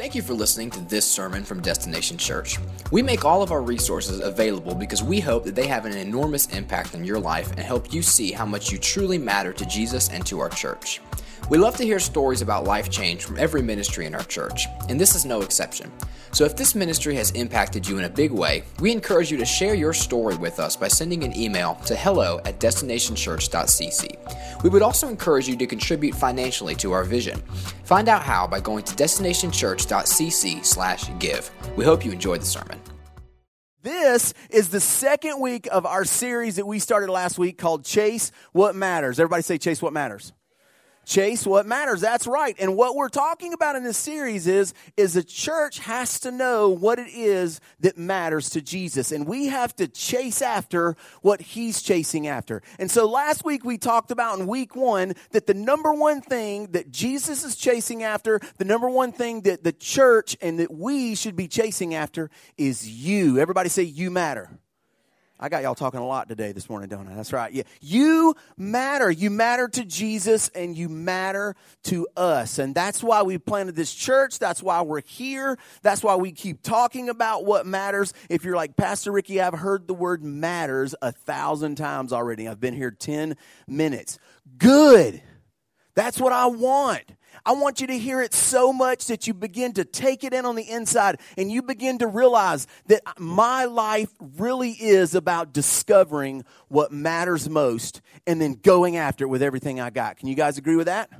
Thank you for listening to this sermon from Destination Church. We make all of our resources available because we hope that they have an enormous impact on your life and help you see how much you truly matter to Jesus and to our church. We love to hear stories about life change from every ministry in our church, and this is no exception. So if this ministry has impacted you in a big way, we encourage you to share your story with us by sending an email to hello at destinationchurch.cc. We would also encourage you to contribute financially to our vision. Find out how by going to destinationchurch.cc slash give. We hope you enjoyed the sermon. This is the second week of our series that we started last week called Chase What Matters. Everybody say Chase What Matters chase what matters. That's right. And what we're talking about in this series is, is the church has to know what it is that matters to Jesus. And we have to chase after what he's chasing after. And so last week we talked about in week one that the number one thing that Jesus is chasing after, the number one thing that the church and that we should be chasing after is you. Everybody say you matter. I got y'all talking a lot today this morning, don't I? That's right. Yeah. You matter. You matter to Jesus and you matter to us. And that's why we planted this church. That's why we're here. That's why we keep talking about what matters. If you're like, Pastor Ricky, I've heard the word matters a thousand times already. I've been here 10 minutes. Good. That's what I want. I want you to hear it so much that you begin to take it in on the inside and you begin to realize that my life really is about discovering what matters most and then going after it with everything I got. Can you guys agree with that?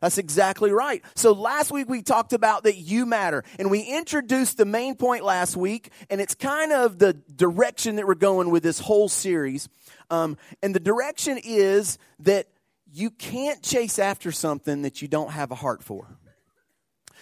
That's exactly right. So last week we talked about that you matter and we introduced the main point last week and it's kind of the direction that we're going with this whole series. Um, and the direction is that you can't chase after something that you don't have a heart for.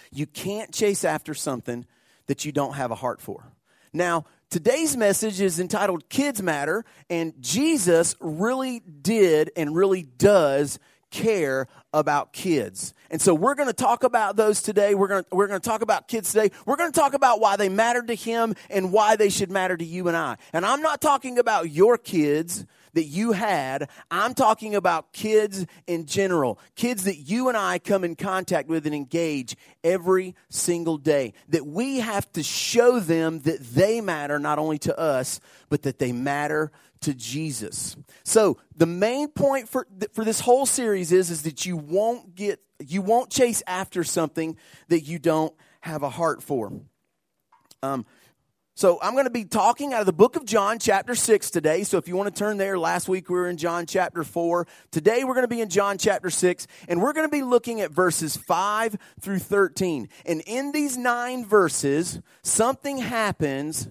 You can't chase after something that you don't have a heart for. Now, today's message is entitled Kids Matter, and Jesus really did and really does care about kids. And so we're going to talk about those today. We're going to, we're to talk about kids today. We're going to talk about why they matter to him and why they should matter to you and I. And I'm not talking about your kids that you had. I'm talking about kids in general, kids that you and I come in contact with and engage every single day. That we have to show them that they matter not only to us, but that they matter to Jesus. So the main point for for this whole series is is that you won't get you won't chase after something that you don't have a heart for. Um, so I'm going to be talking out of the book of John, chapter 6 today. So if you want to turn there, last week we were in John chapter 4. Today we're going to be in John chapter 6, and we're going to be looking at verses 5 through 13. And in these nine verses, something happens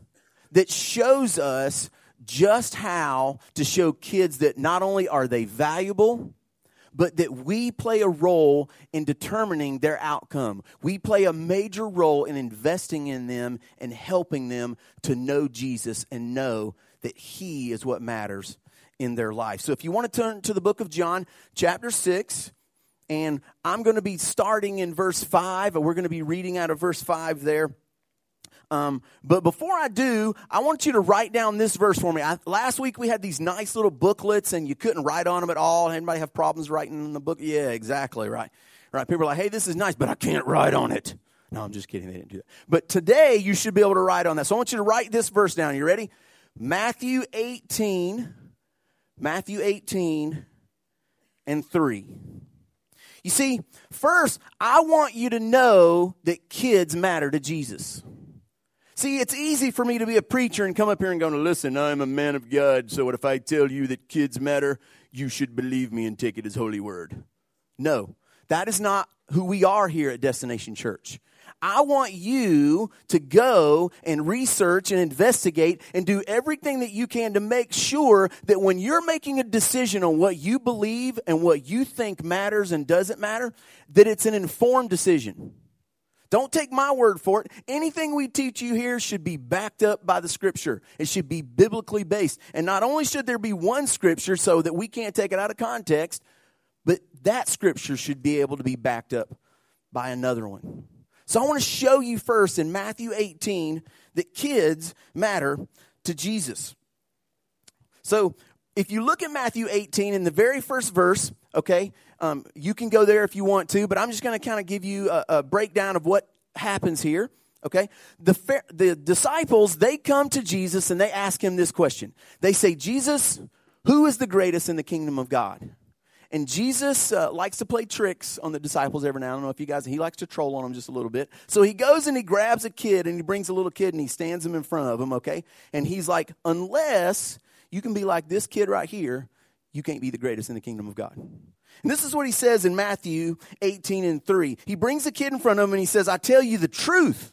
that shows us just how to show kids that not only are they valuable, but that we play a role in determining their outcome. We play a major role in investing in them and helping them to know Jesus and know that He is what matters in their life. So if you want to turn to the book of John, chapter 6, and I'm going to be starting in verse 5, and we're going to be reading out of verse 5 there. Um, but before I do, I want you to write down this verse for me. I, last week we had these nice little booklets and you couldn't write on them at all. Anybody have problems writing in the book? Yeah, exactly, right. Right. People are like, hey, this is nice, but I can't write on it. No, I'm just kidding. They didn't do that. But today you should be able to write on that. So I want you to write this verse down. You ready? Matthew 18, Matthew 18 and 3. You see, first, I want you to know that kids matter to Jesus. See, it's easy for me to be a preacher and come up here and go, listen, I'm a man of God, so what if I tell you that kids matter, you should believe me and take it as holy word. No, that is not who we are here at Destination Church. I want you to go and research and investigate and do everything that you can to make sure that when you're making a decision on what you believe and what you think matters and doesn't matter, that it's an informed decision. Don't take my word for it. Anything we teach you here should be backed up by the scripture. It should be biblically based. And not only should there be one scripture so that we can't take it out of context, but that scripture should be able to be backed up by another one. So I want to show you first in Matthew 18 that kids matter to Jesus. So if you look at Matthew 18 in the very first verse, okay, um, you can go there if you want to, but I'm just going to kind of give you a, a breakdown of what happens here, okay? The, the disciples, they come to Jesus and they ask him this question. They say, Jesus, who is the greatest in the kingdom of God? And Jesus uh, likes to play tricks on the disciples every now. I don't know if you guys, he likes to troll on them just a little bit. So he goes and he grabs a kid and he brings a little kid and he stands him in front of him, okay? And he's like, unless you can be like this kid right here, you can't be the greatest in the kingdom of God. And this is what he says in Matthew 18 and 3. He brings the kid in front of him and he says, I tell you the truth.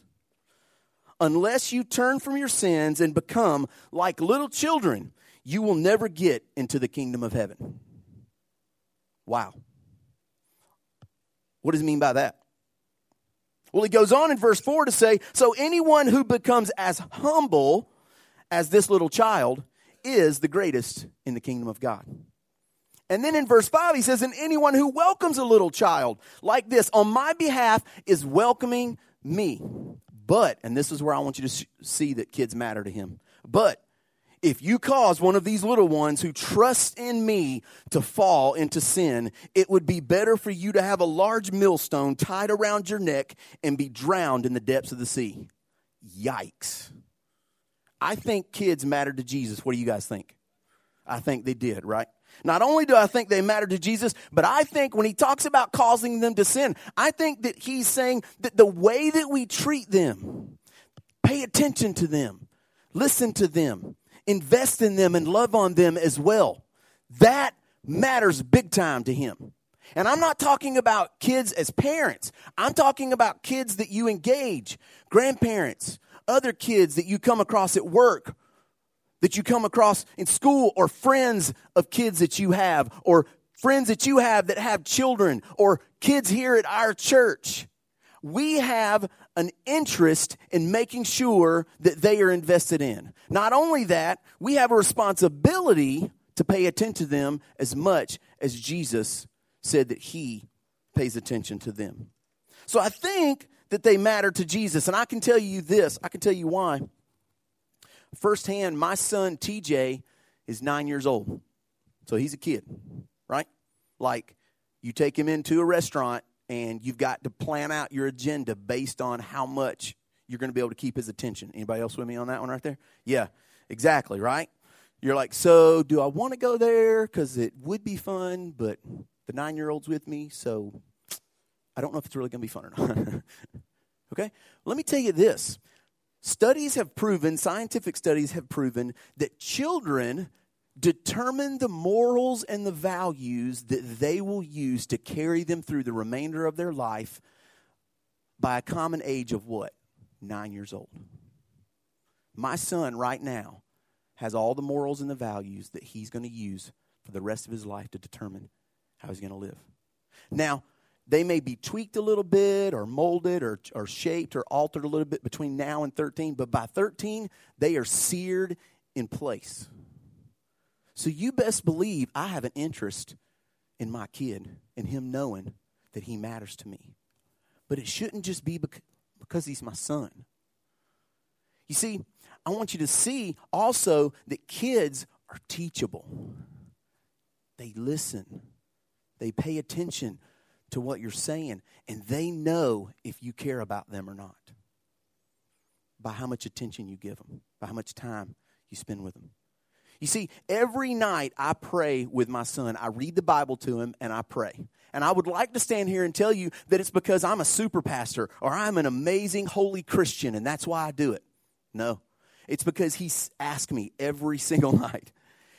Unless you turn from your sins and become like little children, you will never get into the kingdom of heaven. Wow. What does he mean by that? Well, he goes on in verse 4 to say, So anyone who becomes as humble as this little child is the greatest in the kingdom of God. And then in verse 5, he says, And anyone who welcomes a little child like this on my behalf is welcoming me. But, and this is where I want you to see that kids matter to him. But if you cause one of these little ones who trust in me to fall into sin, it would be better for you to have a large millstone tied around your neck and be drowned in the depths of the sea. Yikes. I think kids matter to Jesus. What do you guys think? I think they did, right? Not only do I think they matter to Jesus, but I think when he talks about causing them to sin, I think that he's saying that the way that we treat them, pay attention to them, listen to them, invest in them and love on them as well. That matters big time to him. And I'm not talking about kids as parents. I'm talking about kids that you engage, grandparents, other kids that you come across at work, that you come across in school, or friends of kids that you have, or friends that you have that have children, or kids here at our church. We have an interest in making sure that they are invested in. Not only that, we have a responsibility to pay attention to them as much as Jesus said that he pays attention to them. So I think that they matter to Jesus. And I can tell you this I can tell you why. Firsthand, my son TJ is nine years old. So he's a kid, right? Like, you take him into a restaurant and you've got to plan out your agenda based on how much you're going to be able to keep his attention. Anybody else with me on that one right there? Yeah, exactly, right? You're like, so do I want to go there? Because it would be fun, but the nine year old's with me, so I don't know if it's really going to be fun or not. okay? Let me tell you this studies have proven, scientific studies have proven, that children determine the morals and the values that they will use to carry them through the remainder of their life by a common age of what? Nine years old. My son, right now, has all the morals and the values that he's going to use for the rest of his life to determine how he's going to live. Now, they may be tweaked a little bit or molded or, or shaped or altered a little bit between now and 13, but by 13, they are seared in place. So you best believe I have an interest in my kid and him knowing that he matters to me. But it shouldn't just be because he's my son. You see, I want you to see also that kids are teachable. They listen, they pay attention to what you're saying, and they know if you care about them or not by how much attention you give them, by how much time you spend with them. You see, every night I pray with my son. I read the Bible to him and I pray. And I would like to stand here and tell you that it's because I'm a super pastor or I'm an amazing holy Christian and that's why I do it. No. It's because he asks me every single night.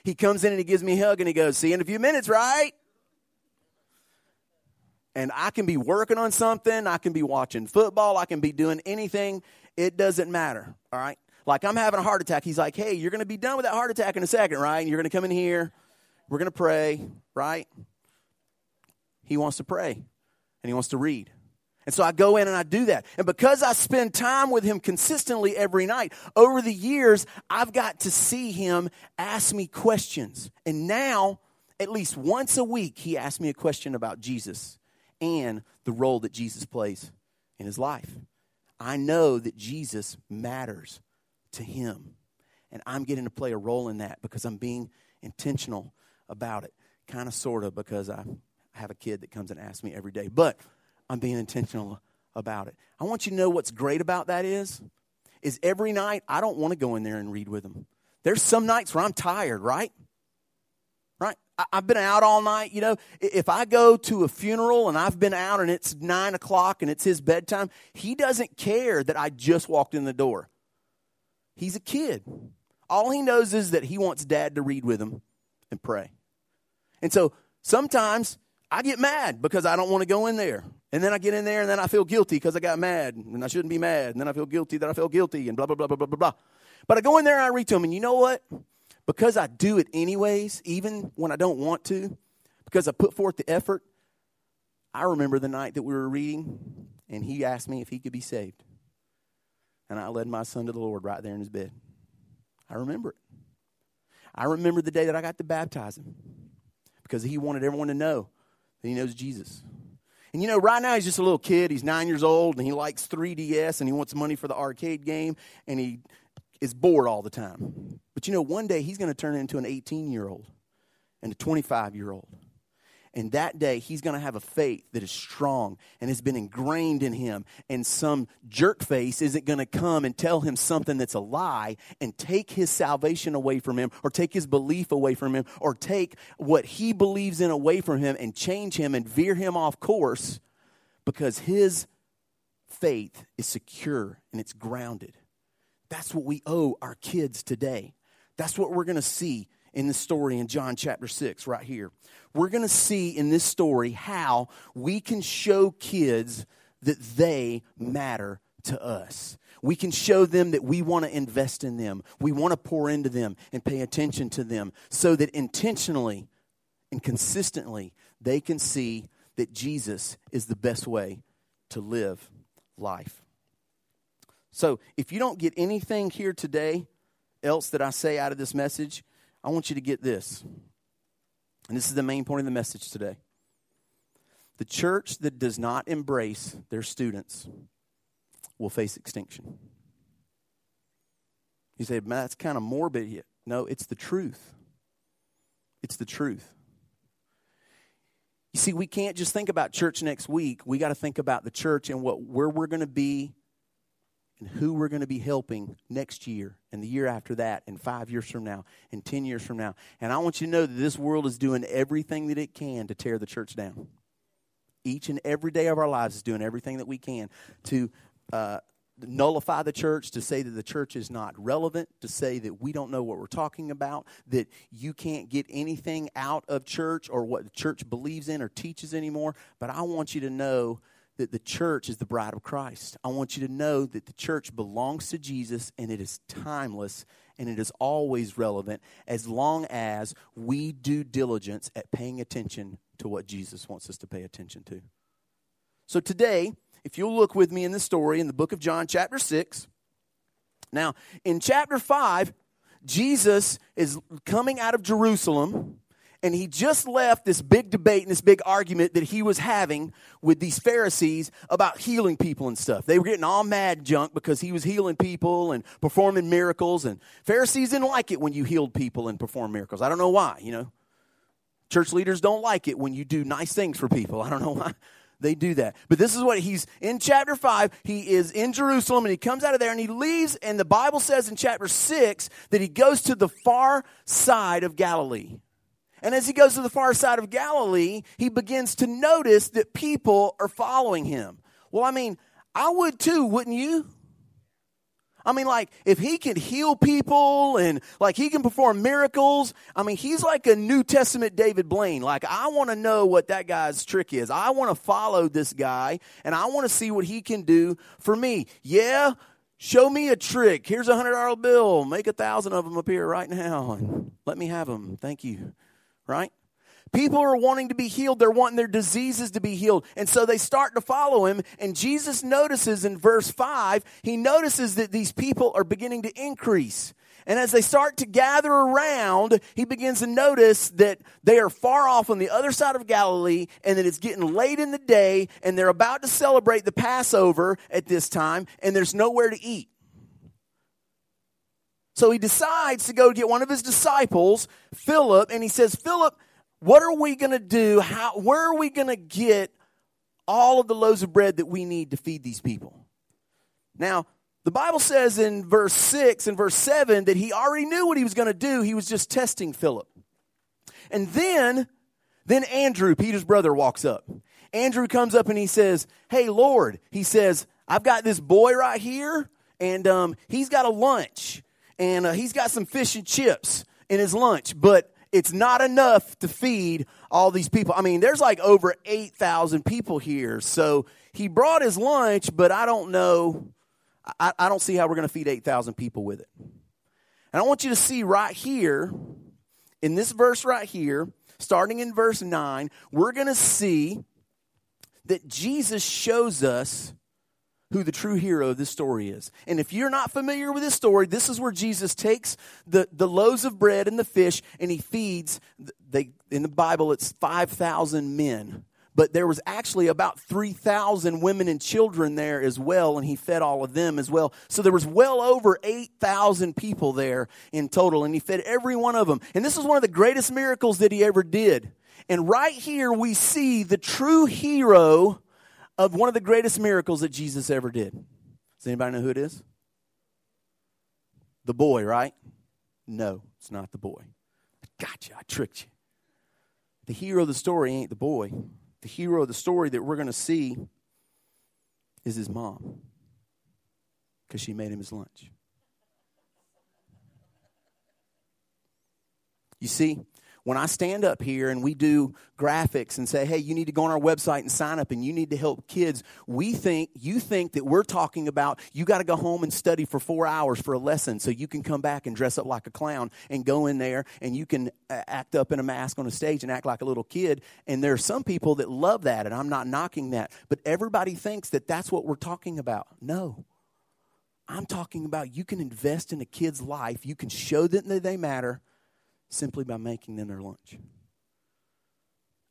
He comes in and he gives me a hug and he goes, See you in a few minutes, right? And I can be working on something, I can be watching football, I can be doing anything. It doesn't matter, all right? Like I'm having a heart attack. He's like, hey, you're going to be done with that heart attack in a second, right? And you're going to come in here. We're going to pray, right? He wants to pray and he wants to read. And so I go in and I do that. And because I spend time with him consistently every night, over the years, I've got to see him ask me questions. And now, at least once a week, he asks me a question about Jesus and the role that Jesus plays in his life. I know that Jesus matters to Him. And I'm getting to play a role in that because I'm being intentional about it. Kind of, sort of, because I have a kid that comes and asks me every day. But I'm being intentional about it. I want you to know what's great about that is, is every night I don't want to go in there and read with them. There's some nights where I'm tired, right? I've been out all night. You know, if I go to a funeral and I've been out and it's nine o'clock and it's his bedtime, he doesn't care that I just walked in the door. He's a kid. All he knows is that he wants dad to read with him and pray. And so sometimes I get mad because I don't want to go in there. And then I get in there and then I feel guilty because I got mad and I shouldn't be mad. And then I feel guilty that I feel guilty and blah, blah, blah, blah, blah, blah, blah. But I go in there and I read to him. And you know what? Because I do it anyways, even when I don't want to, because I put forth the effort, I remember the night that we were reading and he asked me if he could be saved. And I led my son to the Lord right there in his bed. I remember it. I remember the day that I got to baptize him because he wanted everyone to know that he knows Jesus. And you know, right now he's just a little kid. He's nine years old and he likes 3DS and he wants money for the arcade game and he is bored all the time. But you know, one day he's going to turn into an 18 year old and a 25 year old. And that day, he's going to have a faith that is strong and has been ingrained in him. And some jerk face isn't going to come and tell him something that's a lie and take his salvation away from him or take his belief away from him or take what he believes in away from him and change him and veer him off course because his faith is secure and it's grounded. That's what we owe our kids today. That's what we're going to see in the story in John chapter 6, right here. We're going to see in this story how we can show kids that they matter to us. We can show them that we want to invest in them. We want to pour into them and pay attention to them so that intentionally and consistently they can see that Jesus is the best way to live life. So, if you don't get anything here today else that I say out of this message, I want you to get this. And this is the main point of the message today. The church that does not embrace their students will face extinction. You say, man, that's kind of morbid. Here. No, it's the truth. It's the truth. You see, we can't just think about church next week. We got to think about the church and what where we're going to be and who we're going to be helping next year and the year after that and five years from now and 10 years from now. And I want you to know that this world is doing everything that it can to tear the church down. Each and every day of our lives is doing everything that we can to uh, nullify the church, to say that the church is not relevant, to say that we don't know what we're talking about, that you can't get anything out of church or what the church believes in or teaches anymore. But I want you to know that the church is the bride of Christ. I want you to know that the church belongs to Jesus and it is timeless and it is always relevant as long as we do diligence at paying attention to what Jesus wants us to pay attention to. So today, if you'll look with me in the story in the book of John, chapter 6. Now, in chapter 5, Jesus is coming out of Jerusalem and he just left this big debate and this big argument that he was having with these Pharisees about healing people and stuff. They were getting all mad junk because he was healing people and performing miracles, and Pharisees didn't like it when you healed people and performed miracles. I don't know why, you know. Church leaders don't like it when you do nice things for people. I don't know why they do that. But this is what he's in chapter 5. He is in Jerusalem and he comes out of there and he leaves. And the Bible says in chapter 6 that he goes to the far side of Galilee. And as he goes to the far side of Galilee, he begins to notice that people are following him. Well, I mean, I would too, wouldn't you? I mean, like, if he can heal people and like he can perform miracles, I mean, he's like a New Testament David Blaine. Like, I want to know what that guy's trick is. I want to follow this guy and I want to see what he can do for me. Yeah, show me a trick. Here's a hundred dollar bill. Make a thousand of them appear right now and let me have them. Thank you right? People are wanting to be healed. They're wanting their diseases to be healed. And so they start to follow him. And Jesus notices in verse 5, he notices that these people are beginning to increase. And as they start to gather around, he begins to notice that they are far off on the other side of Galilee and that it's getting late in the day and they're about to celebrate the Passover at this time and there's nowhere to eat. So he decides to go get one of his disciples, Philip, and he says, Philip, what are we going to do? How, where are we going to get all of the loaves of bread that we need to feed these people. Now, the Bible says in verse 6 and verse 7 that he already knew what he was going to do. He was just testing Philip. And then, then Andrew, Peter's brother, walks up. Andrew comes up and he says, Hey, Lord, he says, I've got this boy right here, and um, he's got a lunch, and uh, he's got some fish and chips in his lunch, but it's not enough to feed all these people. I mean, there's like over 8,000 people here. So he brought his lunch, but I don't know I, I don't see how we're going to feed 8,000 people with it. And I want you to see right here, in this verse right here, starting in verse 9, we're going to see that Jesus shows us who the true hero of this story is. And if you're not familiar with this story, this is where Jesus takes the, the loaves of bread and the fish and he feeds, they, in the Bible, it's 5,000 men but there was actually about 3,000 women and children there as well, and he fed all of them as well. So there was well over 8,000 people there in total, and he fed every one of them. And this is one of the greatest miracles that he ever did. And right here we see the true hero of one of the greatest miracles that Jesus ever did. Does anybody know who it is? The boy, right? No, it's not the boy. I got you. I tricked you. The hero of the story ain't the boy the hero of the story that we're going to see is his mom because she made him his lunch. You see, when I stand up here and we do graphics and say, hey, you need to go on our website and sign up and you need to help kids, we think, you think that we're talking about you got to go home and study for four hours for a lesson so you can come back and dress up like a clown and go in there and you can uh, act up in a mask on a stage and act like a little kid. And there are some people that love that, and I'm not knocking that. But everybody thinks that that's what we're talking about. No. I'm talking about you can invest in a kid's life, you can show them that they matter simply by making them their lunch.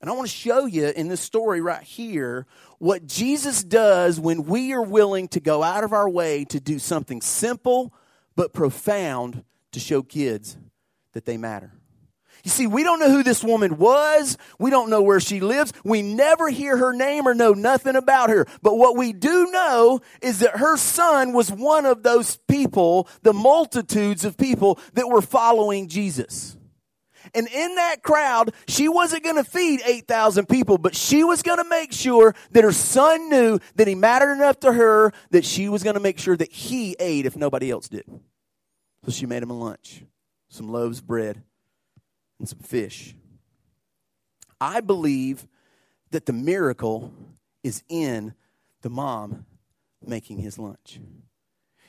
And I want to show you in this story right here what Jesus does when we are willing to go out of our way to do something simple but profound to show kids that they matter. You see, we don't know who this woman was. We don't know where she lives. We never hear her name or know nothing about her. But what we do know is that her son was one of those people, the multitudes of people that were following Jesus. And in that crowd, she wasn't going to feed 8,000 people, but she was going to make sure that her son knew that he mattered enough to her that she was going to make sure that he ate if nobody else did. So she made him a lunch some loaves of bread and some fish. I believe that the miracle is in the mom making his lunch.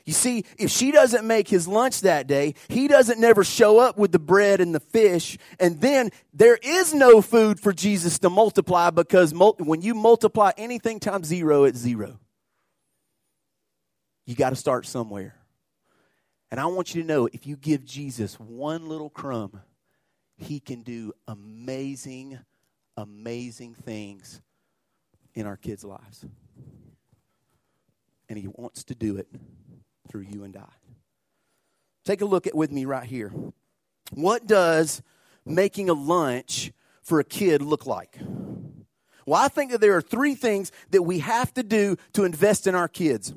You see, if she doesn't make his lunch that day, he doesn't never show up with the bread and the fish, and then there is no food for Jesus to multiply because when you multiply anything times zero, it's zero. You got to start somewhere. And I want you to know if you give Jesus one little crumb, he can do amazing, amazing things in our kids' lives. And he wants to do it through you and I. Take a look at with me right here. What does making a lunch for a kid look like? Well, I think that there are three things that we have to do to invest in our kids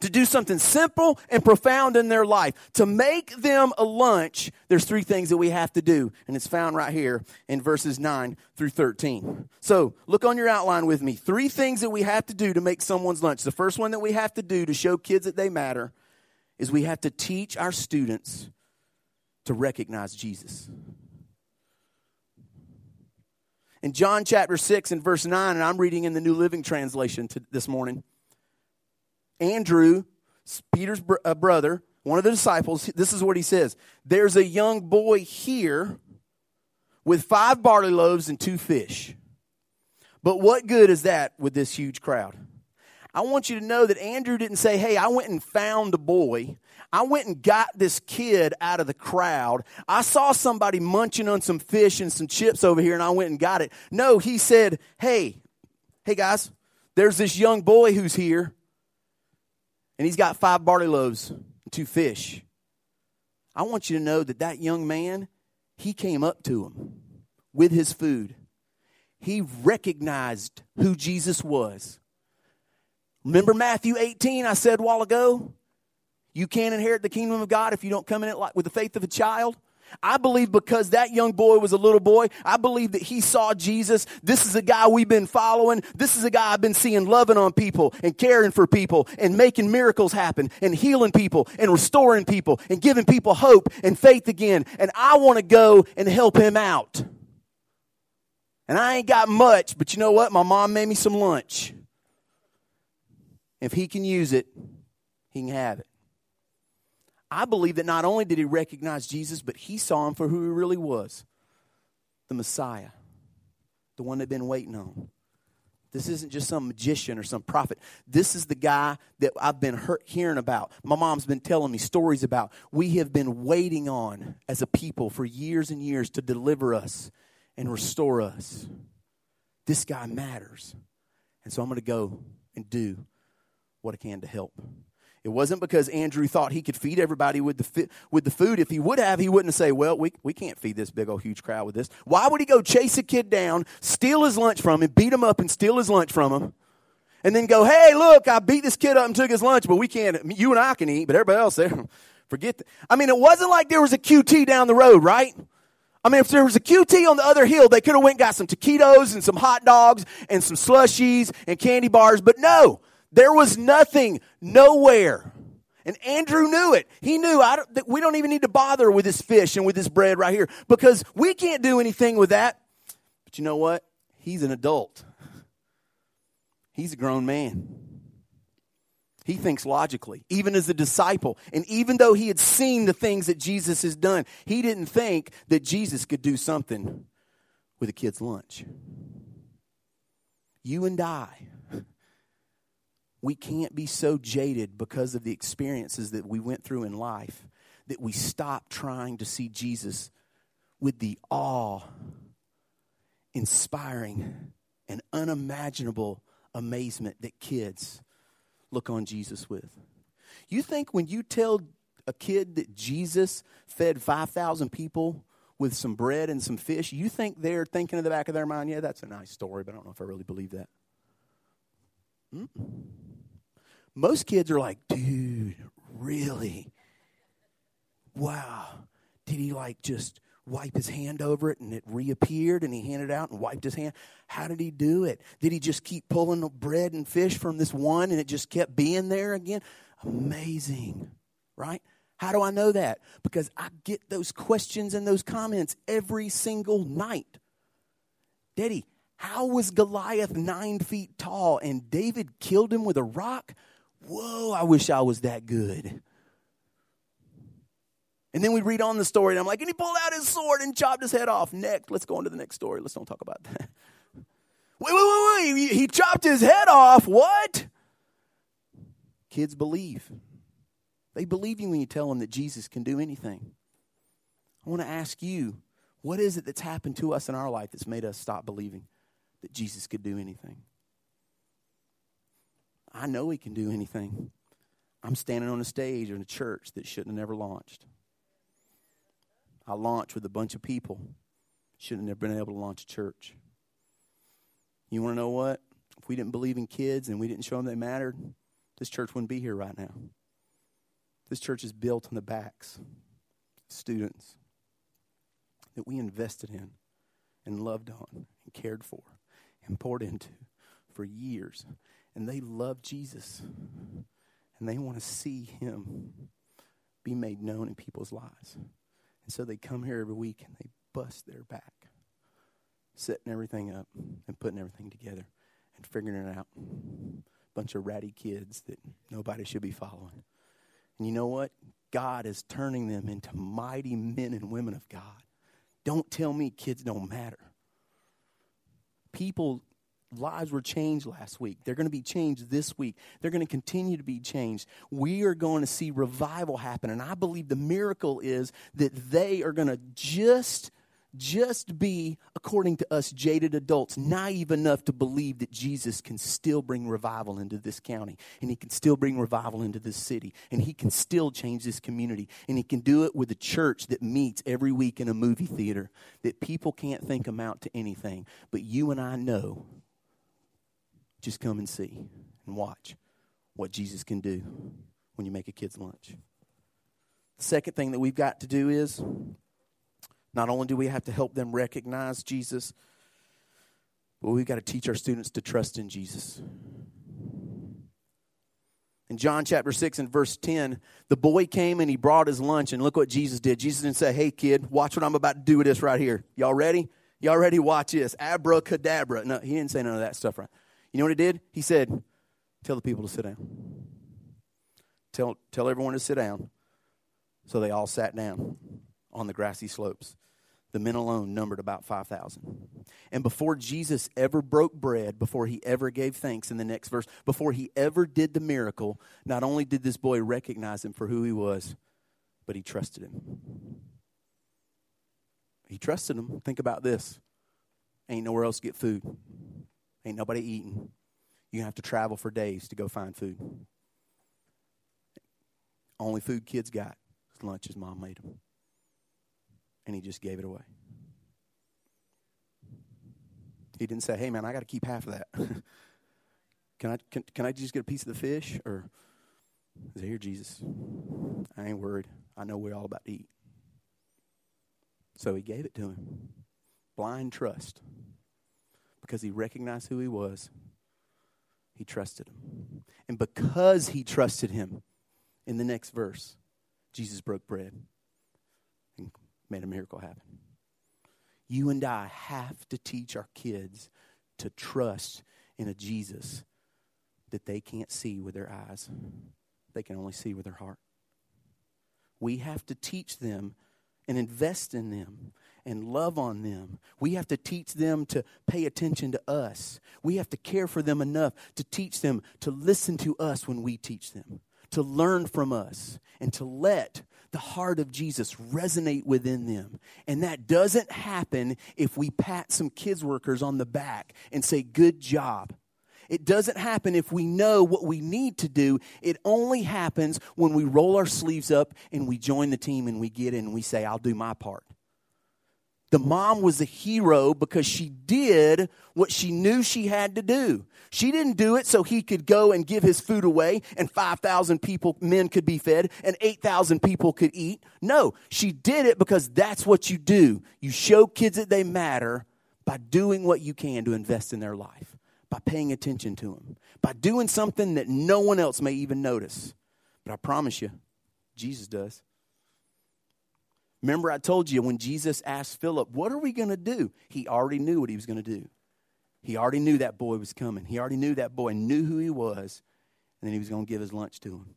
to do something simple and profound in their life. To make them a lunch, there's three things that we have to do, and it's found right here in verses 9 through 13. So look on your outline with me. Three things that we have to do to make someone's lunch. The first one that we have to do to show kids that they matter is we have to teach our students to recognize Jesus. In John chapter 6 and verse 9, and I'm reading in the New Living Translation to, this morning. Andrew, Peter's br- uh, brother, one of the disciples, this is what he says There's a young boy here with five barley loaves and two fish. But what good is that with this huge crowd? I want you to know that Andrew didn't say, Hey, I went and found a boy. I went and got this kid out of the crowd. I saw somebody munching on some fish and some chips over here and I went and got it. No, he said, Hey, hey guys, there's this young boy who's here and he's got five barley loaves and two fish. I want you to know that that young man, he came up to him with his food. he recognized who Jesus was. Remember Matthew 18, I said a while ago? You can't inherit the kingdom of God if you don't come in it like, with the faith of a child. I believe because that young boy was a little boy, I believe that he saw Jesus. This is a guy we've been following. This is a guy I've been seeing loving on people and caring for people and making miracles happen and healing people and restoring people and giving people hope and faith again. And I want to go and help him out. And I ain't got much, but you know what? My mom made me some lunch. If he can use it, he can have it. I believe that not only did he recognize Jesus, but he saw him for who he really was the Messiah, the one they've been waiting on. This isn't just some magician or some prophet. This is the guy that I've been hearing about. My mom's been telling me stories about. We have been waiting on as a people for years and years to deliver us and restore us. This guy matters. And so I'm going to go and do what I can to help. It wasn't because Andrew thought he could feed everybody with the, fi- with the food. If he would have, he wouldn't have say, Well, we, we can't feed this big old huge crowd with this. Why would he go chase a kid down, steal his lunch from him, beat him up and steal his lunch from him, and then go, Hey, look, I beat this kid up and took his lunch, but we can't, you and I can eat, but everybody else there, forget that. I mean, it wasn't like there was a QT down the road, right? I mean, if there was a QT on the other hill, they could have went got some taquitos and some hot dogs and some slushies and candy bars, but no, there was nothing, nowhere. And Andrew knew it. He knew I don't, we don't even need to bother with this fish and with this bread right here because we can't do anything with that. But you know what? He's an adult. He's a grown man. He thinks logically, even as a disciple. And even though he had seen the things that Jesus has done, he didn't think that Jesus could do something with a kid's lunch. You and I we can't be so jaded because of the experiences that we went through in life that we stop trying to see Jesus with the awe, inspiring, and unimaginable amazement that kids look on Jesus with. You think when you tell a kid that Jesus fed 5,000 people with some bread and some fish, you think they're thinking in the back of their mind, yeah, that's a nice story, but I don't know if I really believe that. Mm-mm. Most kids are like, dude, really? Wow. Did he like just wipe his hand over it and it reappeared and he handed it out and wiped his hand? How did he do it? Did he just keep pulling bread and fish from this one and it just kept being there again? Amazing, right? How do I know that? Because I get those questions and those comments every single night. Daddy, how was Goliath nine feet tall and David killed him with a rock? Whoa, I wish I was that good. And then we read on the story, and I'm like, and he pulled out his sword and chopped his head off. Next, let's go on to the next story. Let's don't talk about that. Wait, wait, wait, wait. He chopped his head off. What? Kids believe. They believe you when you tell them that Jesus can do anything. I want to ask you, what is it that's happened to us in our life that's made us stop believing that Jesus could do anything? I know he can do anything. I'm standing on a stage in a church that shouldn't have never launched. I launched with a bunch of people. Shouldn't have been able to launch a church. You want to know what? If we didn't believe in kids and we didn't show them they mattered, this church wouldn't be here right now. This church is built on the backs students that we invested in and loved on and cared for and poured into for years and they love Jesus and they want to see him be made known in people's lives. And so they come here every week and they bust their back, setting everything up and putting everything together and figuring it out. Bunch of ratty kids that nobody should be following. And you know what? God is turning them into mighty men and women of God. Don't tell me kids don't matter. People lives were changed last week. They're going to be changed this week. They're going to continue to be changed. We are going to see revival happen. And I believe the miracle is that they are going to just just be, according to us jaded adults, naive enough to believe that Jesus can still bring revival into this county, and he can still bring revival into this city, and he can still change this community, and he can do it with a church that meets every week in a movie theater that people can't think amount to anything, but you and I know. Just come and see and watch what Jesus can do when you make a kid's lunch. The second thing that we've got to do is not only do we have to help them recognize Jesus, but we've got to teach our students to trust in Jesus. In John chapter 6 and verse 10, the boy came and he brought his lunch, and look what Jesus did. Jesus didn't say, Hey, kid, watch what I'm about to do with this right here. Y'all ready? Y'all ready? Watch this. Abracadabra. No, he didn't say none of that stuff, right? You know what he did? He said, Tell the people to sit down. Tell, tell everyone to sit down. So they all sat down on the grassy slopes. The men alone numbered about 5,000. And before Jesus ever broke bread, before he ever gave thanks in the next verse, before he ever did the miracle, not only did this boy recognize him for who he was, but he trusted him. He trusted him. Think about this ain't nowhere else to get food, ain't nobody eating. You have to travel for days to go find food. Only food kids got is lunch his mom made them and he just gave it away. He didn't say, "Hey, man, I got to keep half of that. can I can, can I just get a piece of the fish?" Or, "Is here, Jesus? I ain't worried. I know we're all about to eat." So he gave it to him. Blind trust, because he recognized who he was. He trusted him, and because he trusted him, in the next verse, Jesus broke bread and made a miracle happen. You and I have to teach our kids to trust in a Jesus that they can't see with their eyes, they can only see with their heart. We have to teach them and invest in them and love on them. We have to teach them to pay attention to us. We have to care for them enough to teach them to listen to us when we teach them, to learn from us, and to let the heart of Jesus resonate within them. And that doesn't happen if we pat some kids workers on the back and say, Good job. It doesn't happen if we know what we need to do. It only happens when we roll our sleeves up and we join the team and we get in and we say, I'll do my part. The mom was a hero because she did what she knew she had to do. She didn't do it so he could go and give his food away and 5,000 people, men could be fed and 8,000 people could eat. No, she did it because that's what you do. You show kids that they matter by doing what you can to invest in their life, by paying attention to them, by doing something that no one else may even notice. But I promise you, Jesus does. Remember, I told you when Jesus asked Philip, What are we going to do? He already knew what he was going to do. He already knew that boy was coming. He already knew that boy knew who he was, and then he was going to give his lunch to him.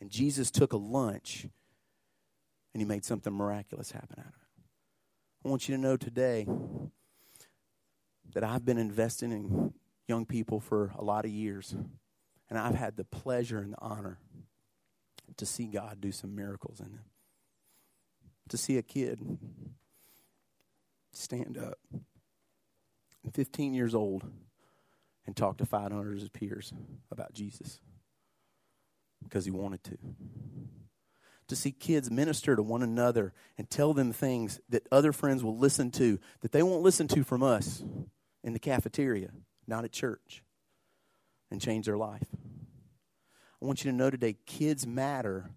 And Jesus took a lunch and he made something miraculous happen out of it. I want you to know today that I've been investing in young people for a lot of years, and I've had the pleasure and the honor to see God do some miracles in them to see a kid stand up, 15 years old, and talk to 500 of his peers about Jesus because he wanted to. To see kids minister to one another and tell them things that other friends will listen to that they won't listen to from us in the cafeteria, not at church, and change their life. I want you to know today kids matter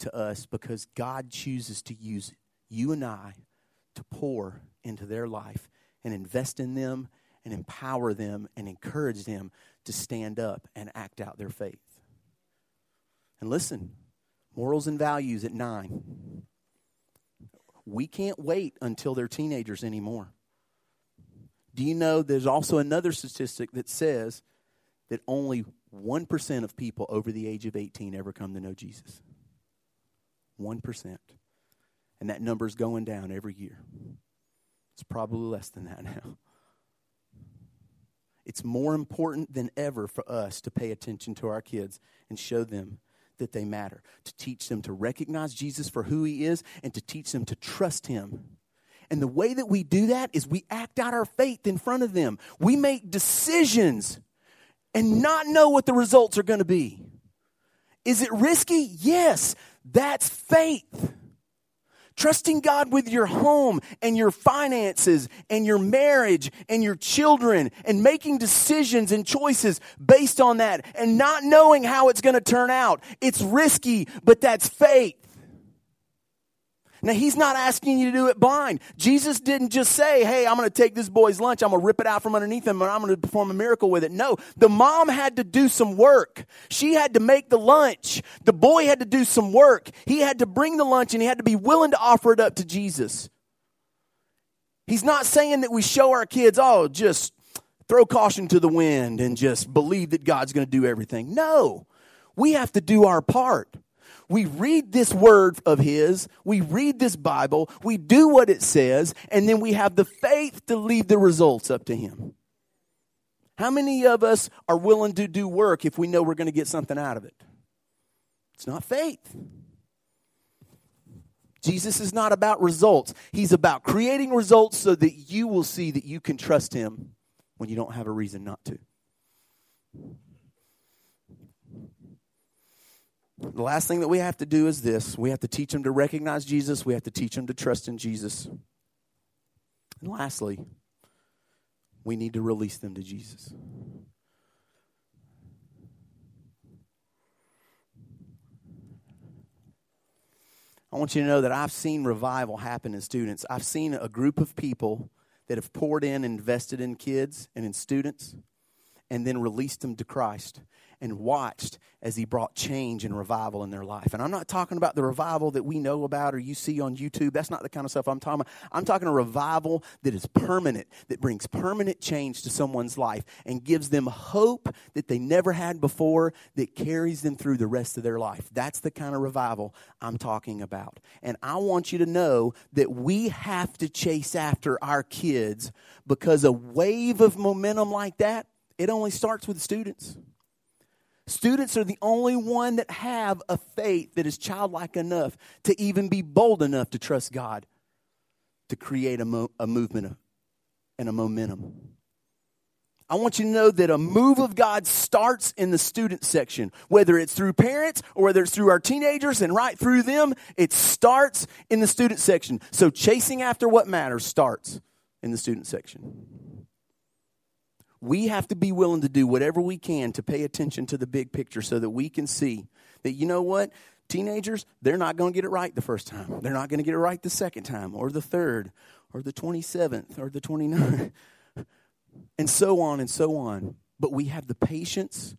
to us because God chooses to use you and I to pour into their life and invest in them and empower them and encourage them to stand up and act out their faith. And listen, morals and values at nine. We can't wait until they're teenagers anymore. Do you know there's also another statistic that says that only 1% of people over the age of 18 ever come to know Jesus? 1%. And that number is going down every year. It's probably less than that now. It's more important than ever for us to pay attention to our kids and show them that they matter, to teach them to recognize Jesus for who he is and to teach them to trust him. And the way that we do that is we act out our faith in front of them. We make decisions and not know what the results are going to be. Is it risky? Yes. That's faith. Trusting God with your home and your finances and your marriage and your children and making decisions and choices based on that and not knowing how it's going to turn out. It's risky, but that's faith. Now, he's not asking you to do it blind. Jesus didn't just say, Hey, I'm going to take this boy's lunch, I'm going to rip it out from underneath him, and I'm going to perform a miracle with it. No, the mom had to do some work. She had to make the lunch. The boy had to do some work. He had to bring the lunch, and he had to be willing to offer it up to Jesus. He's not saying that we show our kids, Oh, just throw caution to the wind and just believe that God's going to do everything. No, we have to do our part we read this word of His, we read this Bible, we do what it says, and then we have the faith to leave the results up to Him. How many of us are willing to do work if we know we're going to get something out of it? It's not faith. Jesus is not about results. He's about creating results so that you will see that you can trust Him when you don't have a reason not to. The last thing that we have to do is this we have to teach them to recognize Jesus, we have to teach them to trust in Jesus. And lastly, we need to release them to Jesus. I want you to know that I've seen revival happen in students. I've seen a group of people that have poured in, invested in kids and in students, and then released them to Christ and watched as he brought change and revival in their life. And I'm not talking about the revival that we know about or you see on YouTube. That's not the kind of stuff I'm talking about. I'm talking a revival that is permanent, that brings permanent change to someone's life and gives them hope that they never had before, that carries them through the rest of their life. That's the kind of revival I'm talking about. And I want you to know that we have to chase after our kids because a wave of momentum like that, it only starts with students. Students are the only one that have a faith that is childlike enough to even be bold enough to trust God to create a, mo- a movement and a momentum. I want you to know that a move of God starts in the student section, whether it's through parents or whether it's through our teenagers and right through them, it starts in the student section. So chasing after what matters starts in the student section. We have to be willing to do whatever we can to pay attention to the big picture so that we can see that, you know what? Teenagers, they're not going to get it right the first time. They're not going to get it right the second time, or the third, or the 27th, or the 29th, and so on and so on. But we have the patience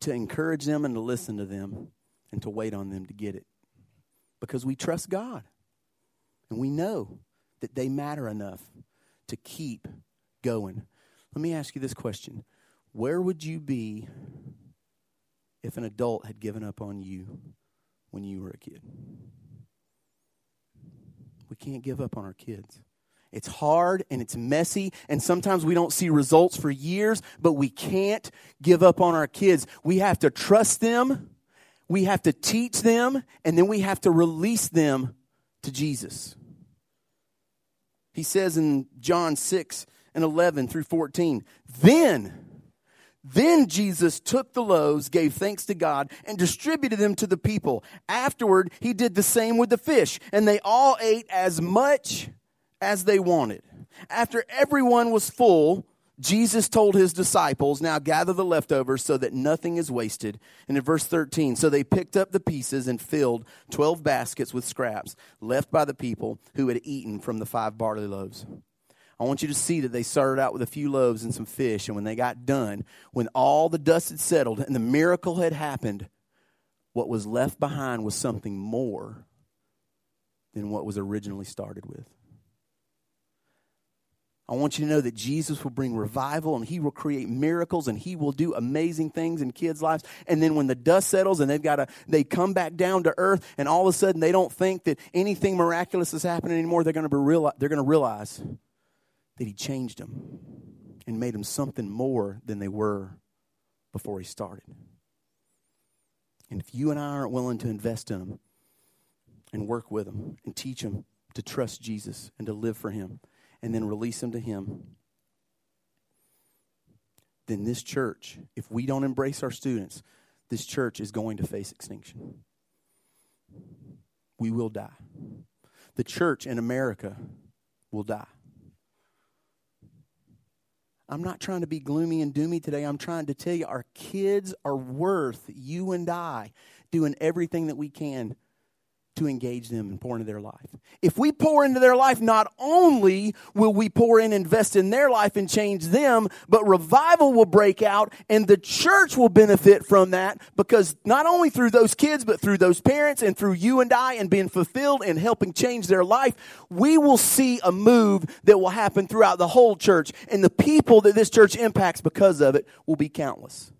to encourage them and to listen to them and to wait on them to get it because we trust God and we know that they matter enough to keep going. Let me ask you this question Where would you be if an adult had given up on you when you were a kid? We can't give up on our kids. It's hard and it's messy, and sometimes we don't see results for years, but we can't give up on our kids. We have to trust them, we have to teach them, and then we have to release them to Jesus. He says in John 6 and 11 through 14. Then, then Jesus took the loaves, gave thanks to God, and distributed them to the people. Afterward, he did the same with the fish, and they all ate as much as they wanted. After everyone was full, Jesus told his disciples, Now gather the leftovers so that nothing is wasted. And in verse 13, so they picked up the pieces and filled 12 baskets with scraps left by the people who had eaten from the five barley loaves. I want you to see that they started out with a few loaves and some fish. And when they got done, when all the dust had settled and the miracle had happened, what was left behind was something more than what was originally started with. I want you to know that Jesus will bring revival and he will create miracles and he will do amazing things in kids' lives. And then when the dust settles and they've got to, they come back down to earth and all of a sudden they don't think that anything miraculous is happening anymore, they're going to, be they're going to realize that He changed them and made them something more than they were before He started. And if you and I aren't willing to invest in them and work with them and teach them to trust Jesus and to live for Him and then release them to Him, then this church, if we don't embrace our students, this church is going to face extinction. We will die. The church in America will die. I'm not trying to be gloomy and doomy today. I'm trying to tell you our kids are worth you and I doing everything that we can to engage them and pour into their life. If we pour into their life, not only will we pour in, invest in their life and change them, but revival will break out and the church will benefit from that because not only through those kids, but through those parents and through you and I and being fulfilled and helping change their life, we will see a move that will happen throughout the whole church and the people that this church impacts because of it will be countless.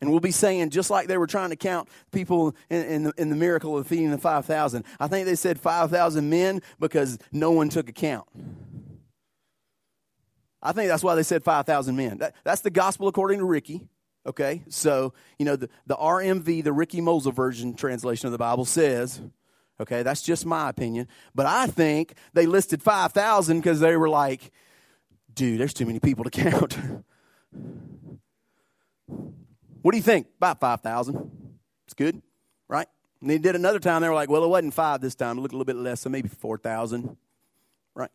And we'll be saying, just like they were trying to count people in, in, the, in the miracle of feeding the 5,000, I think they said 5,000 men because no one took account. I think that's why they said 5,000 men. That, that's the gospel according to Ricky. Okay, so, you know, the, the RMV, the Ricky Moser version translation of the Bible says, okay, that's just my opinion, but I think they listed 5,000 because they were like, dude, there's too many people to count. What do you think? About 5,000. It's good, right? And they did another time. They were like, well, it wasn't five this time. It looked a little bit less, so maybe 4,000, right?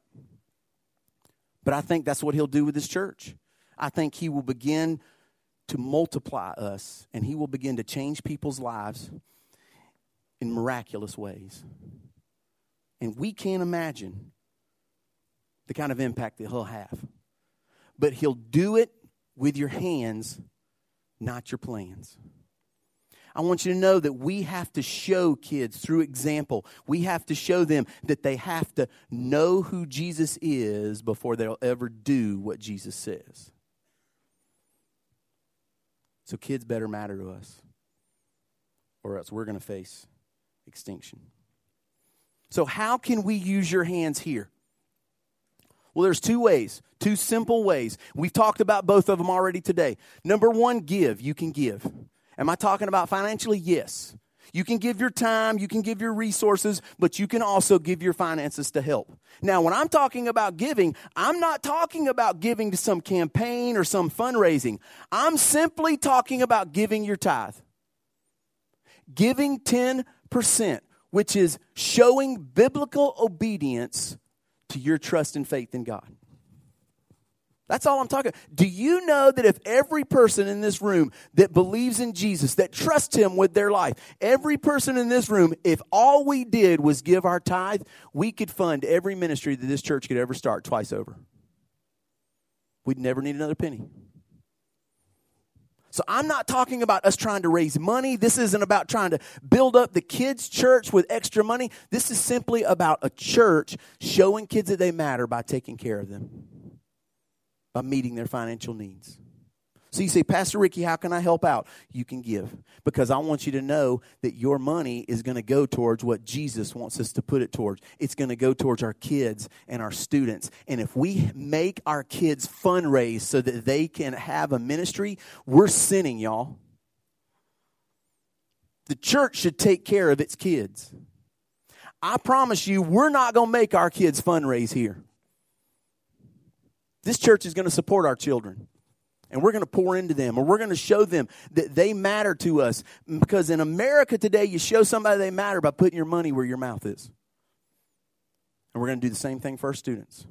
But I think that's what he'll do with his church. I think he will begin to multiply us and he will begin to change people's lives in miraculous ways. And we can't imagine the kind of impact that he'll have. But he'll do it with your hands not your plans. I want you to know that we have to show kids through example. We have to show them that they have to know who Jesus is before they'll ever do what Jesus says. So, kids better matter to us, or else we're going to face extinction. So, how can we use your hands here? Well, there's two ways, two simple ways. We've talked about both of them already today. Number one, give. You can give. Am I talking about financially? Yes. You can give your time, you can give your resources, but you can also give your finances to help. Now, when I'm talking about giving, I'm not talking about giving to some campaign or some fundraising. I'm simply talking about giving your tithe. Giving 10%, which is showing biblical obedience to your trust and faith in God. That's all I'm talking. Do you know that if every person in this room that believes in Jesus, that trusts him with their life, every person in this room, if all we did was give our tithe, we could fund every ministry that this church could ever start twice over. We'd never need another penny. So I'm not talking about us trying to raise money. This isn't about trying to build up the kids' church with extra money. This is simply about a church showing kids that they matter by taking care of them, by meeting their financial needs. So you say, Pastor Ricky, how can I help out? You can give because I want you to know that your money is going to go towards what Jesus wants us to put it towards. It's going to go towards our kids and our students. And if we make our kids fundraise so that they can have a ministry, we're sinning, y'all. The church should take care of its kids. I promise you, we're not going to make our kids fundraise here. This church is going to support our children and we're going to pour into them or we're going to show them that they matter to us. Because in america today you show somebody they matter by putting your money where your mouth is. And we're going to do the same thing for our students.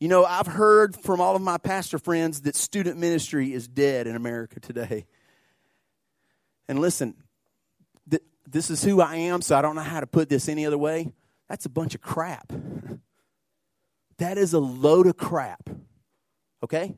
You know i've heard from all of my pastor friends that student ministry is dead in america today. And listen th- this is who i am so i don't know how to put this any other way. That's a bunch of crap. That is a load of crap. Okay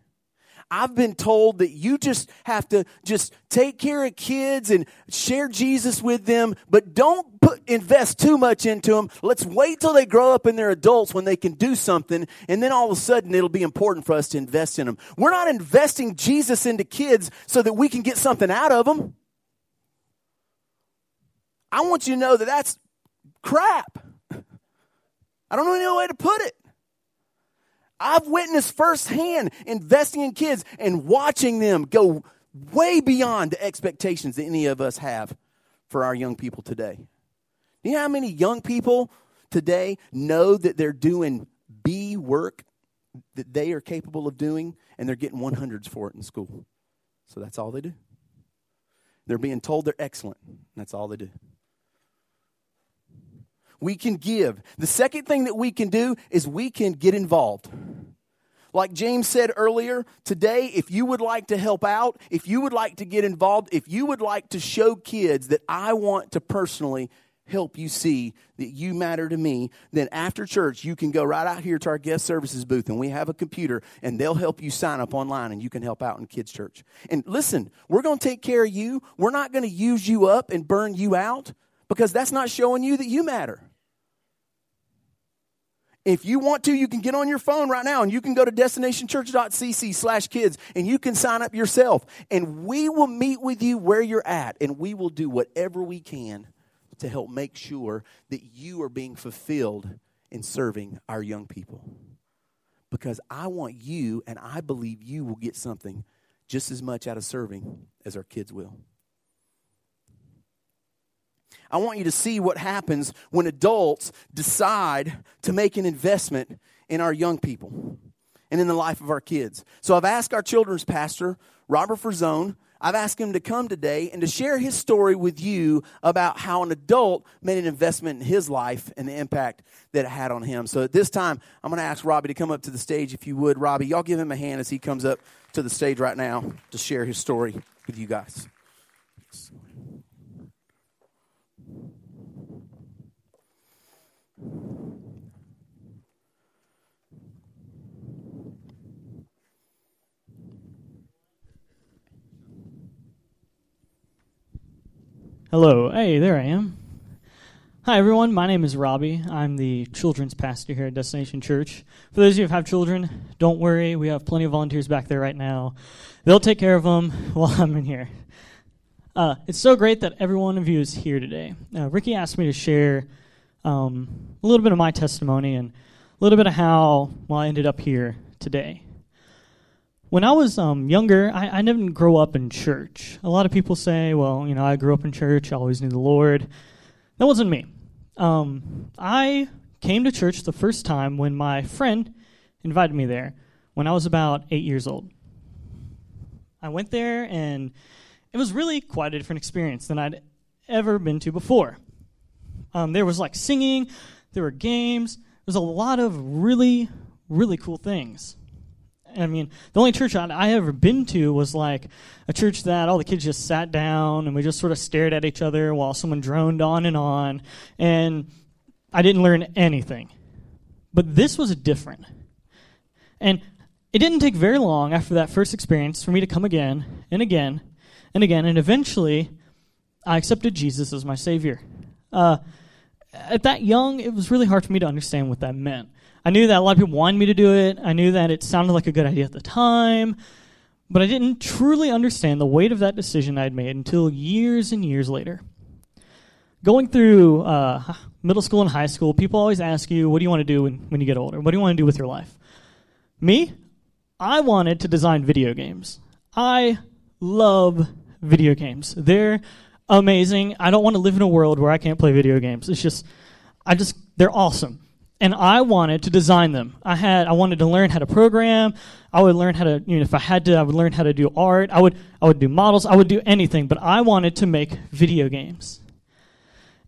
I've been told that you just have to just take care of kids and share Jesus with them, but don't put invest too much into them. Let's wait till they grow up and they're adults when they can do something, and then all of a sudden it'll be important for us to invest in them. We're not investing Jesus into kids so that we can get something out of them. I want you to know that that's crap. I don't know any way to put it. I've witnessed firsthand investing in kids and watching them go way beyond the expectations that any of us have for our young people today. Do you know how many young people today know that they're doing B work that they are capable of doing and they're getting 100s for it in school? So that's all they do. They're being told they're excellent. That's all they do. We can give. The second thing that we can do is we can get involved. Like James said earlier, today, if you would like to help out, if you would like to get involved, if you would like to show kids that I want to personally help you see that you matter to me, then after church, you can go right out here to our guest services booth and we have a computer and they'll help you sign up online and you can help out in kids' church. And listen, we're going to take care of you. We're not going to use you up and burn you out because that's not showing you that you matter. If you want to, you can get on your phone right now and you can go to destinationchurch.cc slash kids and you can sign up yourself. And we will meet with you where you're at and we will do whatever we can to help make sure that you are being fulfilled in serving our young people. Because I want you and I believe you will get something just as much out of serving as our kids will. I want you to see what happens when adults decide to make an investment in our young people and in the life of our kids. So I've asked our children's pastor, Robert Frazone, I've asked him to come today and to share his story with you about how an adult made an investment in his life and the impact that it had on him. So at this time, I'm going to ask Robbie to come up to the stage if you would. Robbie, y'all give him a hand as he comes up to the stage right now to share his story with you guys. Hello. Hey, there I am. Hi, everyone. My name is Robbie. I'm the children's pastor here at Destination Church. For those of you who have children, don't worry. We have plenty of volunteers back there right now. They'll take care of them while I'm in here. Uh, it's so great that every one of you is here today. Uh, Ricky asked me to share um, a little bit of my testimony and a little bit of how well I ended up here today. When I was um, younger, I, I didn't grow up in church. A lot of people say, well, you know, I grew up in church, I always knew the Lord. That wasn't me. Um, I came to church the first time when my friend invited me there when I was about eight years old. I went there, and it was really quite a different experience than I'd ever been to before. Um, there was like singing, there were games, there was a lot of really, really cool things. I mean, the only church I, I ever been to was like a church that all the kids just sat down and we just sort of stared at each other while someone droned on and on, and I didn't learn anything. But this was different. And it didn't take very long after that first experience for me to come again and again and again, and eventually I accepted Jesus as my Savior. Uh, at that young, it was really hard for me to understand what that meant. I knew that a lot of people wanted me to do it. I knew that it sounded like a good idea at the time, but I didn't truly understand the weight of that decision I'd made until years and years later. Going through uh, middle school and high school, people always ask you, What do you want to do when, when you get older? What do you want to do with your life? Me, I wanted to design video games. I love video games. They're amazing. I don't want to live in a world where I can't play video games. It's just, I just, they're awesome. And I wanted to design them. I had, I wanted to learn how to program. I would learn how to, you know, if I had to, I would learn how to do art. I would, I would do models. I would do anything. But I wanted to make video games.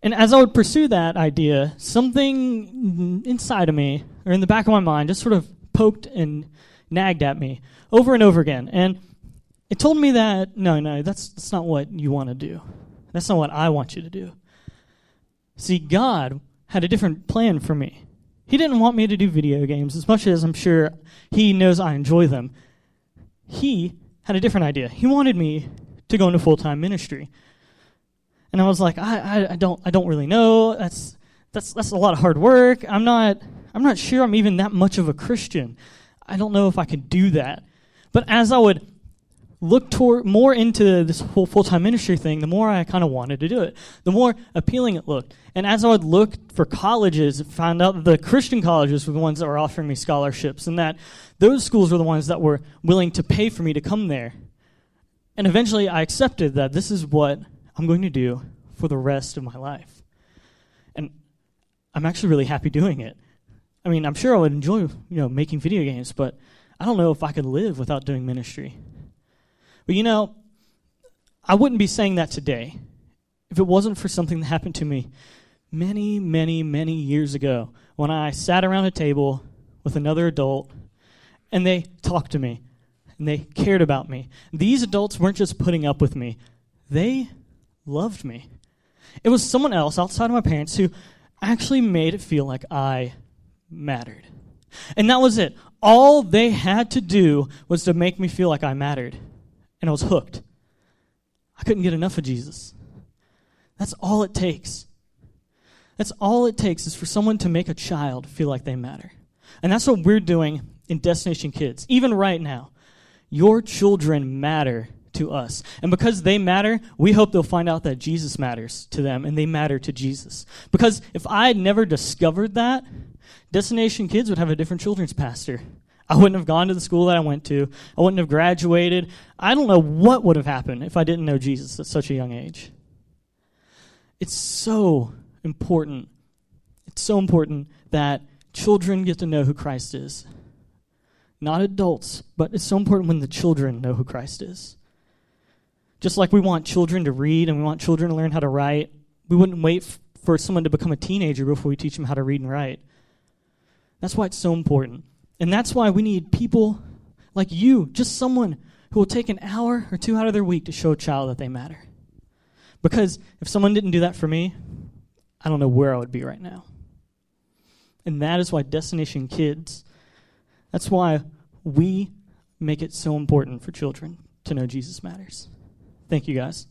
And as I would pursue that idea, something inside of me, or in the back of my mind, just sort of poked and nagged at me over and over again. And it told me that, no, no, that's, that's not what you want to do. That's not what I want you to do. See, God had a different plan for me. He didn't want me to do video games as much as I'm sure He knows I enjoy them. He had a different idea. He wanted me to go into full time ministry. And I was like, I, I, I, don't I don't really know. That's that's that's a lot of hard work. I'm not I'm not sure I'm even that much of a Christian. I don't know if I could do that. But as I would look toward more into this whole full-time ministry thing, the more I kind of wanted to do it. The more appealing it looked. And as I would look for colleges, found out that the Christian colleges were the ones that were offering me scholarships and that those schools were the ones that were willing to pay for me to come there. And eventually I accepted that this is what I'm going to do for the rest of my life. And I'm actually really happy doing it. I mean, I'm sure I would enjoy, you know, making video games, but I don't know if I could live without doing ministry. But you know, I wouldn't be saying that today if it wasn't for something that happened to me many, many, many years ago when I sat around a table with another adult and they talked to me and they cared about me. These adults weren't just putting up with me, they loved me. It was someone else outside of my parents who actually made it feel like I mattered. And that was it. All they had to do was to make me feel like I mattered. And I was hooked. I couldn't get enough of Jesus. That's all it takes. That's all it takes is for someone to make a child feel like they matter. And that's what we're doing in Destination Kids. Even right now, your children matter to us. And because they matter, we hope they'll find out that Jesus matters to them and they matter to Jesus. Because if I had never discovered that, Destination Kids would have a different children's pastor. I wouldn't have gone to the school that I went to. I wouldn't have graduated. I don't know what would have happened if I didn't know Jesus at such a young age. It's so important. It's so important that children get to know who Christ is. Not adults, but it's so important when the children know who Christ is. Just like we want children to read and we want children to learn how to write, we wouldn't wait f- for someone to become a teenager before we teach them how to read and write. That's why it's so important. And that's why we need people like you, just someone who will take an hour or two out of their week to show a child that they matter. Because if someone didn't do that for me, I don't know where I would be right now. And that is why Destination Kids, that's why we make it so important for children to know Jesus matters. Thank you, guys.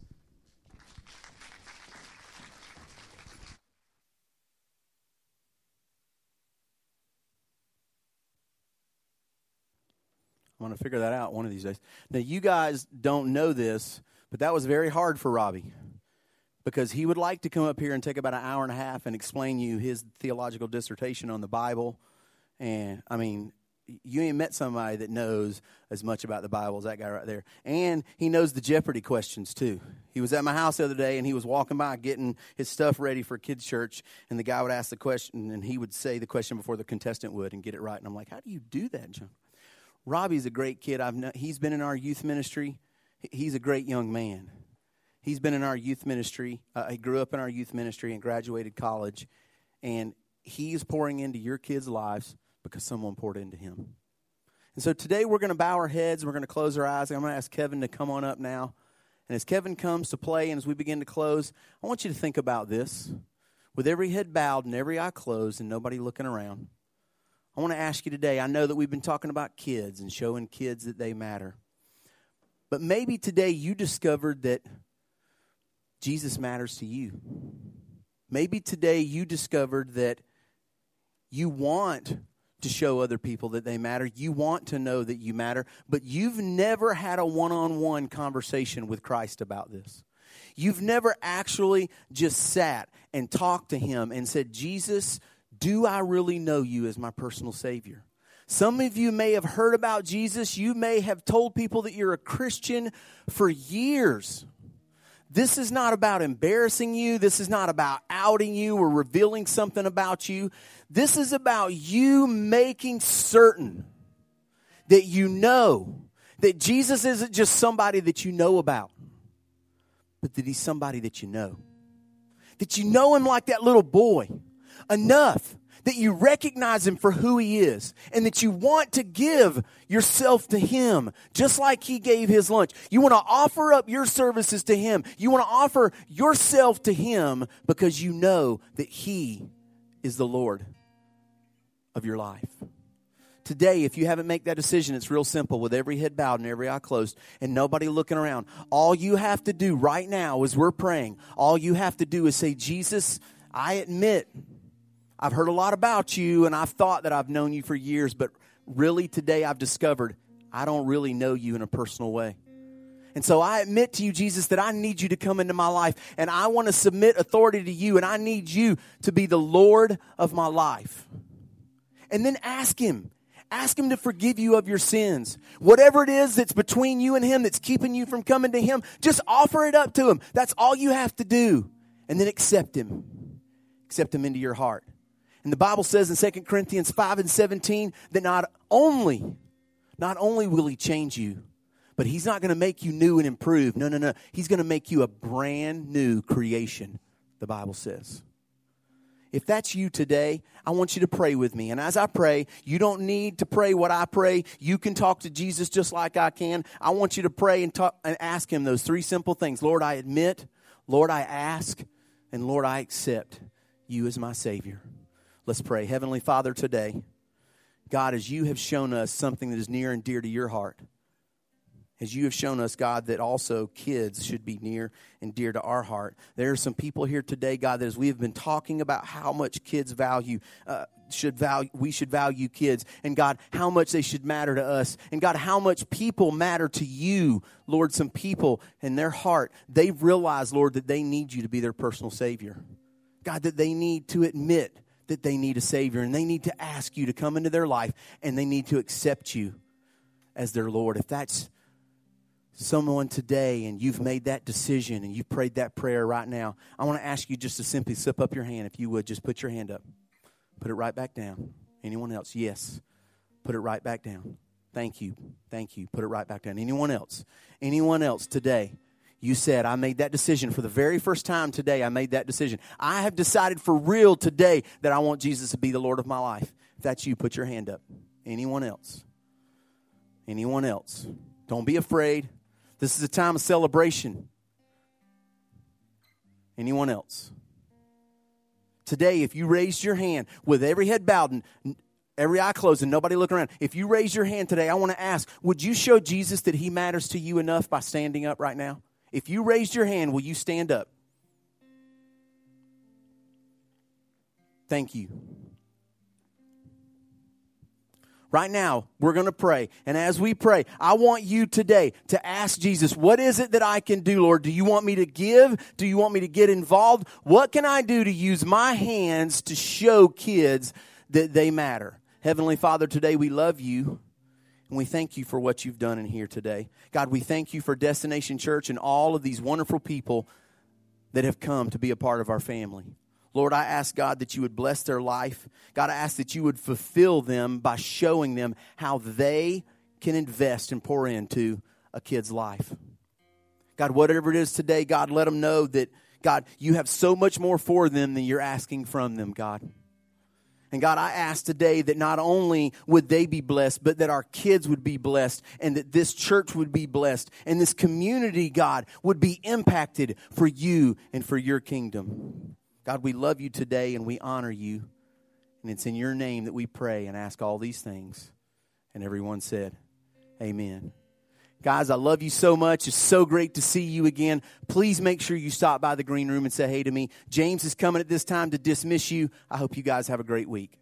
I'm going to figure that out one of these days. Now, you guys don't know this, but that was very hard for Robbie because he would like to come up here and take about an hour and a half and explain you his theological dissertation on the Bible. And I mean, you ain't met somebody that knows as much about the Bible as that guy right there. And he knows the Jeopardy questions too. He was at my house the other day and he was walking by getting his stuff ready for kids' church. And the guy would ask the question and he would say the question before the contestant would and get it right. And I'm like, how do you do that, John? Robbie's a great kid. I've he's been in our youth ministry. He's a great young man. He's been in our youth ministry. Uh, he grew up in our youth ministry and graduated college. And he's pouring into your kids' lives because someone poured into him. And so today we're going to bow our heads. And we're going to close our eyes. I'm going to ask Kevin to come on up now. And as Kevin comes to play and as we begin to close, I want you to think about this. With every head bowed and every eye closed and nobody looking around, I want to ask you today. I know that we've been talking about kids and showing kids that they matter. But maybe today you discovered that Jesus matters to you. Maybe today you discovered that you want to show other people that they matter. You want to know that you matter, but you've never had a one on one conversation with Christ about this. You've never actually just sat and talked to Him and said, Jesus, do I really know you as my personal Savior? Some of you may have heard about Jesus. You may have told people that you're a Christian for years. This is not about embarrassing you. This is not about outing you or revealing something about you. This is about you making certain that you know that Jesus isn't just somebody that you know about, but that he's somebody that you know. That you know him like that little boy enough that you recognize him for who he is and that you want to give yourself to him just like he gave his lunch. You want to offer up your services to him. You want to offer yourself to him because you know that he is the Lord of your life. Today, if you haven't made that decision, it's real simple with every head bowed and every eye closed and nobody looking around. All you have to do right now as we're praying, all you have to do is say, Jesus, I admit I've heard a lot about you and I've thought that I've known you for years, but really today I've discovered I don't really know you in a personal way. And so I admit to you, Jesus, that I need you to come into my life and I want to submit authority to you and I need you to be the Lord of my life. And then ask Him. Ask Him to forgive you of your sins. Whatever it is that's between you and Him that's keeping you from coming to Him, just offer it up to Him. That's all you have to do. And then accept Him accept him into your heart. And the Bible says in 2 Corinthians 5 and 17 that not only, not only will he change you, but he's not going to make you new and improved. No, no, no. He's going to make you a brand new creation, the Bible says. If that's you today, I want you to pray with me. And as I pray, you don't need to pray what I pray. You can talk to Jesus just like I can. I want you to pray and, talk, and ask him those three simple things Lord, I admit. Lord, I ask. And Lord, I accept you as my Savior. Let's pray. Heavenly Father, today, God, as you have shown us something that is near and dear to your heart, as you have shown us, God, that also kids should be near and dear to our heart. There are some people here today, God, that as we have been talking about how much kids value, uh, should value, we should value kids, and God, how much they should matter to us, and God, how much people matter to you, Lord. Some people in their heart, they realize, Lord, that they need you to be their personal Savior. God, that they need to admit that they need a Savior and they need to ask you to come into their life and they need to accept you as their Lord. If that's someone today and you've made that decision and you've prayed that prayer right now, I want to ask you just to simply slip up your hand. If you would, just put your hand up. Put it right back down. Anyone else? Yes. Put it right back down. Thank you. Thank you. Put it right back down. Anyone else? Anyone else today? You said, I made that decision for the very first time today. I made that decision. I have decided for real today that I want Jesus to be the Lord of my life. If that's you, put your hand up. Anyone else? Anyone else? Don't be afraid. This is a time of celebration. Anyone else? Today, if you raised your hand with every head bowed and every eye closed and nobody looking around, if you raise your hand today, I want to ask would you show Jesus that he matters to you enough by standing up right now? If you raised your hand, will you stand up? Thank you. Right now, we're going to pray. And as we pray, I want you today to ask Jesus, what is it that I can do, Lord? Do you want me to give? Do you want me to get involved? What can I do to use my hands to show kids that they matter? Heavenly Father, today we love you. And we thank you for what you've done in here today. God, we thank you for Destination Church and all of these wonderful people that have come to be a part of our family. Lord, I ask God that you would bless their life. God, I ask that you would fulfill them by showing them how they can invest and pour into a kid's life. God, whatever it is today, God, let them know that, God, you have so much more for them than you're asking from them, God. And God, I ask today that not only would they be blessed, but that our kids would be blessed and that this church would be blessed and this community, God, would be impacted for you and for your kingdom. God, we love you today and we honor you. And it's in your name that we pray and ask all these things. And everyone said, Amen. Guys, I love you so much. It's so great to see you again. Please make sure you stop by the green room and say hey to me. James is coming at this time to dismiss you. I hope you guys have a great week.